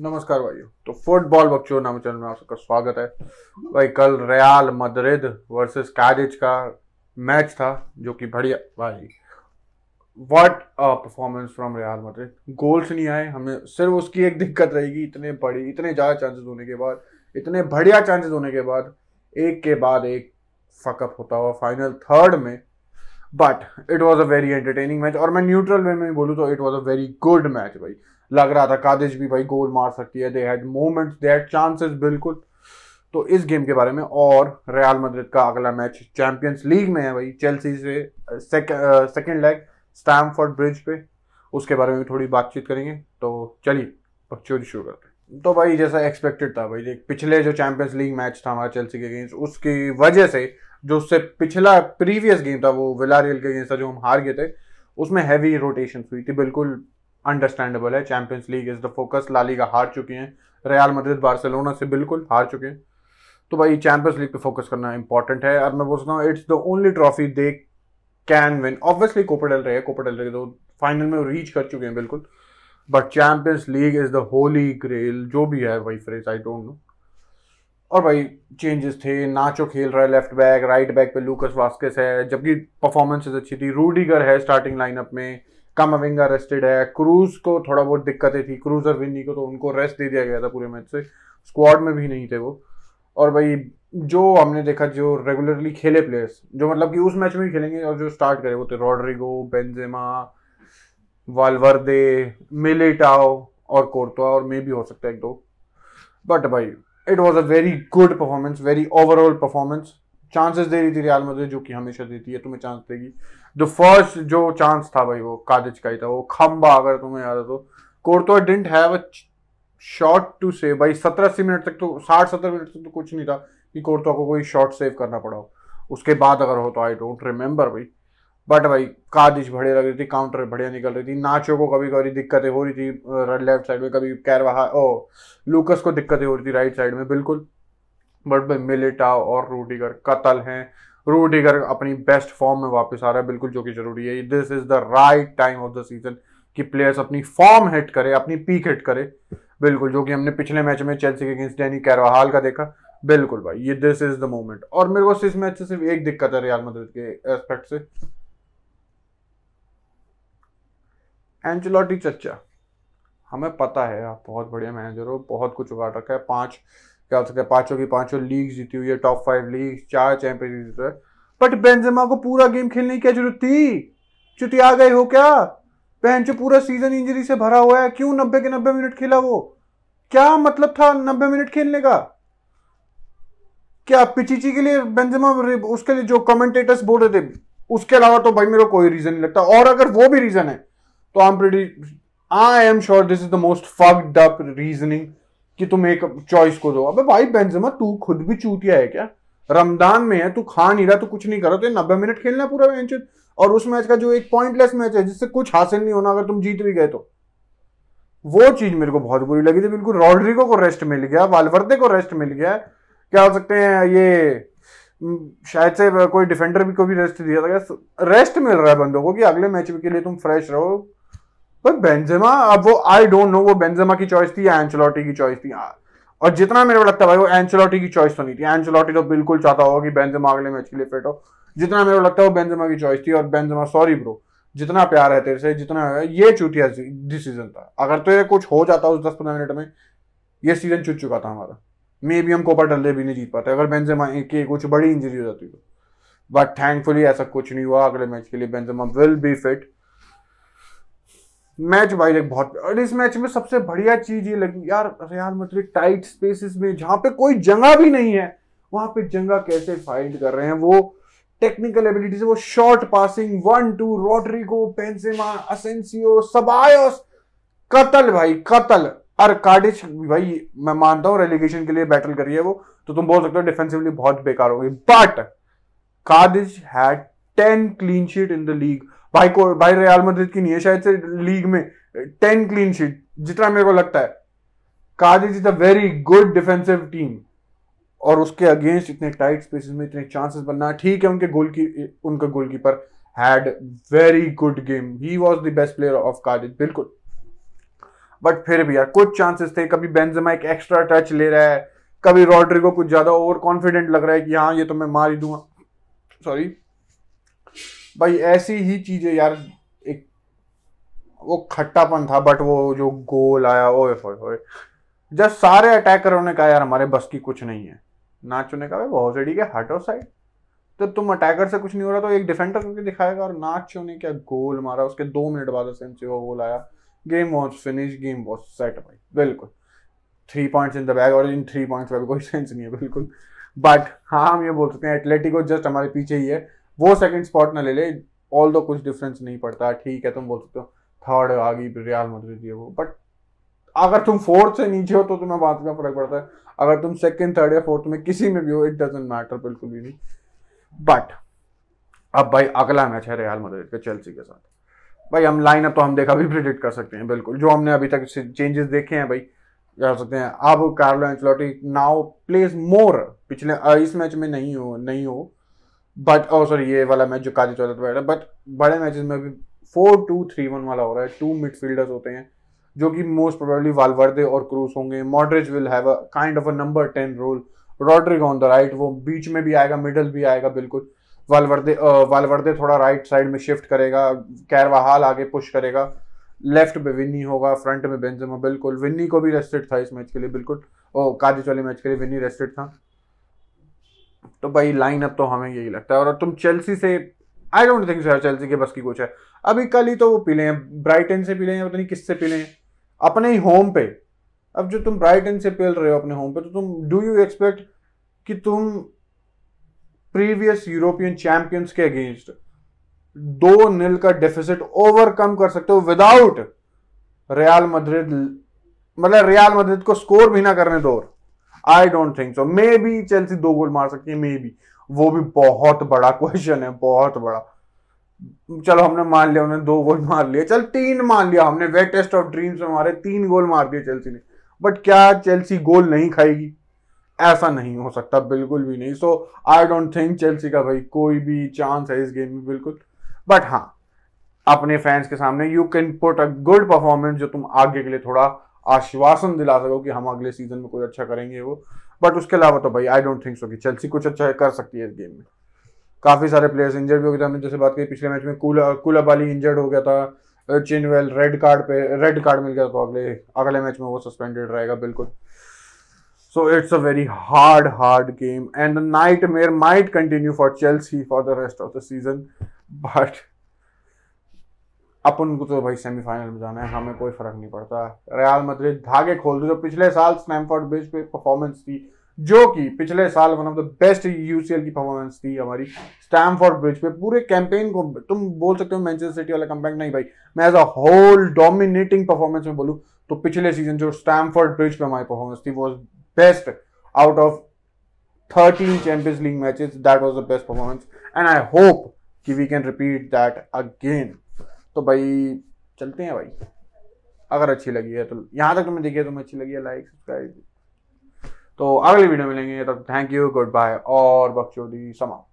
नमस्कार भाइयों। तो फुटबॉल बच्चों नाम चैनल में आप सबका स्वागत है। भाई, कल रियाल मद्रिद वर्सेस कैडिज का मैच था, जो कि बढ़िया, भाई। What a performance from Real Madrid goals नहीं आए, हमें सिर्फ़ उसकी एक दिक्कत रहेगी, इतने बड़ी इतने ज़्यादा चांसेस होने के बाद, इतने बढ़िया चांसेस होने के बाद, एक के बाद एक फकअप होता हुआ फाइनल थर्ड में। But it was a very entertaining match और मैं न्यूट्रल वे में बोलूँ तो it was a very good match भाई। लग रहा था कादिश भी भाई गोल मार सकती है they had moments they had chances बिल्कुल। तो इस गेम के बारे में और रियाल मद्रिद का अगला मैच चैंपियंस लीग में है भाई चेल्सी से सेकेंड लेग स्टैमफोर्ड ब्रिज पे। उसके बारे में थोड़ी बातचीत करेंगे तो चलिए बक्चौरी शुरू करते हैं। तो भाई जैसा एक्सपेक्टेड था भाई पिछले जो चैंपियंस लीग मैच था हमारा चेल्सी के अगेंस्ट उसकी वजह से, जो उससे पिछला प्रीवियस गेम था, वो विलारियल के अगेंस्ट था, जो हम हार गए थे, उसमें हैवी रोटेशन हुई थी, बिल्कुल अंडरस्टैंडेबल है। Champions League is the focus La Liga हार चुकी हैं। रियाल मद्रिद बार्सिलोना से बिल्कुल हार चुके हैं। तो भाई चैंपियंस लीग पे फोकस करना इंपॉर्टेंट है। और मैं बोलता हूँ it's the only trophy they can win obviously Copa del Rey Copa del Rey तो फाइनल में रीच कर चुके हैं बिल्कुल। But Champions League is the holy grail जो भी है भाई फ्रेज आई डोंट नो और भाई चेंजेस थे। नाचो खेल रहा है लेफ़्ट बैक राइट बैक पे लूकस वास्केस है। जबकि परफॉर्मेंसेज अच्छी थी। रूडीगर है स्टार्टिंग लाइनअप में। कामाविंगा रेस्टेड है। क्रूज को थोड़ा बहुत दिक्कतें थी। क्रूजर विन्नी को तो उनको रेस्ट दे दिया गया था पूरे मैच से। स्क्वाड में भी नहीं थे वो। और भाई, जो हमने देखा, जो रेगुलरली खेले प्लेयर्स जो मतलब कि उस मैच में ही खेलेंगे और जो स्टार्ट करे वो थे रॉड्रिगो बेंजेमा वालवर्दे मिलेटाओ और कोर्टवा और मे भी हो सकता है एक दो। बट भाई it was a very good performance very overall performance chances दे रही थी रियाल मद्रिद जो कि हमेशा देती है, तुम्हें चांस देगी। जो फ़र्स्ट जो चांस था भाई, वो कादिज का ही था, वो खम्बा अगर तुम्हें याद है तो। Courtois didn't have a shot to save भाई, सत्रह अस्सी मिनट तक तो साठ सत्तर मिनट तक तो कुछ नहीं था कि कोर्टो को कोई शॉट सेव करना पड़ा हो। उसके बाद अगर हो तो आई डोंट रिमेंबर भाई। बट भाई कादिश बढ़िया लग रही थी काउंटर बढ़िया निकल रही थी। नाचो को कभी कभी दिक्कतें हो रही थी लेफ़्ट साइड में, कभी कैरवाहा ओ लूकस को दिक्कतें हो रही थी राइट साइड में, बिल्कुल। बट भाई मिलिटा और रूडिगर कतल हैं। रूडिगर अपनी बेस्ट फॉर्म में वापस आ रहा है, बिल्कुल जो कि ज़रूरी है। This is the right time of the season कि प्लेयर्स अपनी फॉर्म हिट करे, अपनी पीक हिट करे। बिल्कुल, जो कि हमने पिछले मैच में चेल्सी के अगेंस्ट डैनी कैरवाहाल का देखा। बिल्कुल भाई, ये दिस इज़ द मोमेंट और मेरे को इस मैच से सिर्फ़ एक दिक्कत है रियाल मद्रिद के एस्पेक्ट से। एंचलॉटी चच्चा हमें पता है आप बहुत बढ़िया मैनेजर हो, बहुत कुछ उगाड़ रखा है। पाँच क्या हो सकता है, पाँचों की पाँचों लीग जीती हुई है टॉप फाइव लीग चार चैंपियन जीते है। बट बेंजेमा को पूरा गेम खेलने की क्या ज़रूरत थी? आ गए हो क्या? पहन जो पूरा सीज़न इंजरी से भरा हुआ है, क्यों नब्बे के नब्बे मिनट खेला वो? क्या मतलब था नब्बे मिनट खेलने का? क्या पिचिची के लिए बेंजेमा उसके लिए जो कमेंटेटर्स बोल रहे थे, उसके अलावा तो भाई मेरे कोई रीजन नहीं लगता। और अगर वो भी रीजन है तो I am pretty I am sure this is the most fucked up reasoning कि तुम एक चॉइस को दो। अबे भाई बेंजेमा तू खुद भी चूतिया है क्या? रमदान में है, तू खा नहीं रहा, तू कुछ नहीं कर रहा तो नब्बे मिनट खेलना पूरा मैच और उस मैच का जो एक पॉइंटलेस मैच है, जिससे कुछ हासिल नहीं होना, अगर तुम जीत भी गए तो। वो चीज़ मेरे को बहुत बुरी लगी थी, बिल्कुल रॉड्रिगो को रेस्ट मिल गया वालवर्दे को रेस्ट मिल गया। क्या हो सकते हैं ये शायद से कोई डिफेंडर भी को भी रेस्ट दिया था। रेस्ट मिल रहा है बंदों को कि अगले मैच के लिए तुम फ्रेश रहो? पर बेंजेमा, अब वो आई डोंट नो वो बेंजेमा की चॉइस थी या एंचलॉटी की चॉइस थी? और जितना मेरे को लगता है भाई, वो एंचलॉटी की चॉइस तो नहीं थी। एंचलॉटी तो बिल्कुल चाहता होगा कि बेंजेमा अगले मैच के लिए फिट हो। जितना मेरे को लगता है वो बेंजेमा की चॉइस थी और बेंजेमा सॉरी ब्रो जितना प्यार है तेरे से, जितना, ये चुटिया डिसीज़न था अगर तो ये कुछ हो जाता उस दस पंद्रह मिनट में, ये सीज़न चुट चुका था हमारा। मे बी हम कोपा डल्ले भी नहीं जीत पाते, अगर बेंजेमा की कुछ बड़ी इंजरी हो जाती तो। बट थैंकफुली ऐसा कुछ नहीं हुआ अगले मैच के लिए, Benzema will be fit match भाई एक बहुत और इस मैच में सबसे बढ़िया चीज़ ये लगी, यार रियाल मैड्रिड टाइट स्पेसेस में, जहाँ पे कोई जगह भी नहीं है, वहाँ पे जगह कैसे फाइंड कर रहे हैं? वो टेक्निकल एबिलिटी से वो short passing one two Rodrygo Benzema Asensio Ceballos कतल भाई, कतल। और कार्डिच भाई, मैं मानता हूँ रेलिगेशन के लिए बैटल करी है वो तो तुम बोल सकते हो डिफेंसिवली बहुत बेकार होगी but Cadiz had ten clean sheet in the league भाई को, भाई रियाल मद्रिद की नहीं है, शायद से लीग में टेन क्लीन शीट जितना मेरे को लगता है। Cadiz is a very good defensive team और उसके अगेंस्ट इतने टाइट स्पेसेस में इतने चांसेस बनना, ठीक है उनके गोल की उनका goalkeeper had very good game he was the best player of Cadiz बिल्कुल। बट फिर भी यार, कुछ चांसेस थे, कभी बेंजेमा एक एक्स्ट्रा टच ले रहा है, कभी रॉड्रिगो कुछ ज़्यादा ओवर कॉन्फिडेंट लग रहा है कि हाँ ये तो मैं मार ही दूँगा। सॉरी भाई, ऐसी ही चीज़ें यार, एक वो खट्टापन था बट वो जो गोल आया, ओए होए जब सारे अटैकरों ने कहा, यार, हमारे बस की कुछ नहीं है। नाचो ने कहा रेडी के हटो साइड तो तुम अटैकर से कुछ नहीं हो रहा तो एक डिफेंडर करके दिखाएगा, और नाचो ने क्या गोल मारा, उसके दो मिनट बाद सेंचुरी गोल आया। Game was finish game was set भाई, बिल्कुल। Three points in the bag और इन थ्री पॉइंट्स का कोई सेंस नहीं है, बिल्कुल। बट हाँ हम ये बोल सकते हैं एथलेटिको जस्ट हमारे पीछे ही है। वो सेकंड स्पॉट ना ले ले ऑल दो कुछ डिफरेंस नहीं पड़ता। ठीक है, तुम बोल सकते हो थर्ड आ गई रियाल मद्रिद ये वो। बट अगर तुम फोर्थ से नीचे हो तो तुम्हें बात का फ़र्क पड़ता है। अगर तुम सेकंड थर्ड या फोर्थ में किसी में भी हो इट डजेंट मैटर बिल्कुल भी नहीं। बट अब भाई, अगला मैच है रियाल मद्रिद के चेल्सी के साथ। भाई, हम लाइन अप तो हम देखा भी प्रिडिक्ट कर सकते हैं, बिल्कुल। जो हमने अभी तक चेंजेस देखे हैं, भाई, जा सकते हैं। अब Carlo Ancelotti now plays more पिछले इस मैच में नहीं हो नहीं हो। बट ओ सॉरी ये वाला मैच जो काजी चौदह बैठा बट बड़े मैचेस में भी फोर टू थ्री वन वाला हो रहा है टू मिडफील्डर्स होते हैं, जो कि मोस्ट प्रोबेबली वालवर्दे और क्रूज होंगे। Modric will have a kind of a number ten role Rodrygo on the right वो बीच में भी आएगा मिडल भी आएगा, बिल्कुल। वालवर्दे वालवर्दे थोड़ा राइट साइड में शिफ्ट करेगा कैरवाहाल आगे पुश करेगा। लेफ़्ट में विन्नी होगा फ्रंट में बेंजेमा बिल्कुल। विन्नी को भी रेस्टेड था इस मैच के लिए, बिल्कुल। ओ कादिश वाले मैच के लिए विन्नी रेस्टेड था। तो भाई लाइन अप तो हमें यही लगता है। और तुम चेल्सी से I don't think sir Chelsea के बस की कुछ है। अभी कल ही तो वो पीले हैं ब्राइटन से पीले हैं, पता नहीं किससे पीले हैं। अपने ही होम पे। अब जो तुम ब्राइटन से पेल रहे हो अपने होम पे तो तुम डू यू एक्सपेक्ट कि तुम प्रीवियस यूरोपियन चैंपियंस के अगेंस्ट दो नील का डेफिसिट ओवरकम कर सकते हो विदाउट रियाल मद्रिद मतलब रियाल मद्रिद को स्कोर भी ना करने दो I don't think so maybe Chelsea दो गोल मार सकती है मे बी वो भी बहुत बड़ा क्वेश्चन है, बहुत बड़ा. चलो, हमने मान लिया, उन्होंने दो गोल मार लिए. चल, तीन मान लिया हमने. वेट टेस्ट ऑफ़ ड्रीम्स में मारे, तीन गोल मार दिए चेल्सी ने. बट क्या चेल्सी गोल नहीं खाएगी? ऐसा नहीं हो सकता, बिल्कुल भी नहीं. So I don't think Chelsea का भाई कोई भी चांस है इस गेम में, बिल्कुल. बट हाँ अपने फैंस के सामने you can put a good performance जो तुम आगे के लिए थोड़ा आश्वासन दिला सको कि हम अगले सीज़न में कुछ अच्छा करेंगे वो बट उसके अलावा तो भाई आई डोंट थिंक सो कि चेल्सी कुछ अच्छा कर सकती है इस गेम में काफ़ी सारे प्लेयर्स इंजर्ड भी हो गए हमने जैसे बात की पिछले मैच में कुला कुलाबाली इंजर्ड हो गया था चिनवेल रेड कार्ड पे रेड कार्ड मिल गया तो अगले अगले मैच में वो सस्पेंडेड रहेगा बिल्कुल So it's a very hard, hard game, and the nightmare might continue for Chelsea for the rest of the season. But अपन को तो भाई सेमीफाइनल में जाना है हमें कोई फ़र्क नहीं पड़ता रियाल मद्रिद धागे खोल दो जो पिछले साल स्नैमफोर्ड ब्रिज पे परफॉर्मेंस थी जो कि पिछले साल one of the best UCL की परफॉर्मेंस थी हमारी स्टैमफोर्ड ब्रिज पे पूरे कैंपेन को तुम बोल सकते हो मैनचेस्टर सिटी वाला कंपैक्ट नहीं भाई मैं as a whole dominating performance में बोलूँ तो पिछले सीज़न जो स्टैमफोर्ड ब्रिज पे हमारी परफॉर्मेंस थी वो best out of 13 Champions League matches. That was the best performance, and I hope कि we can repeat that again. तो भाई, चलते हैं भाई। अगर अच्छी लगी है तो यहाँ तक तुम्हें देखिए तुम्हें अच्छी लगी है लाइक सब्सक्राइब तो अगली वीडियो मिलेंगे, तब थैंक यू गुड बाय और बख्शोदी समाप्त।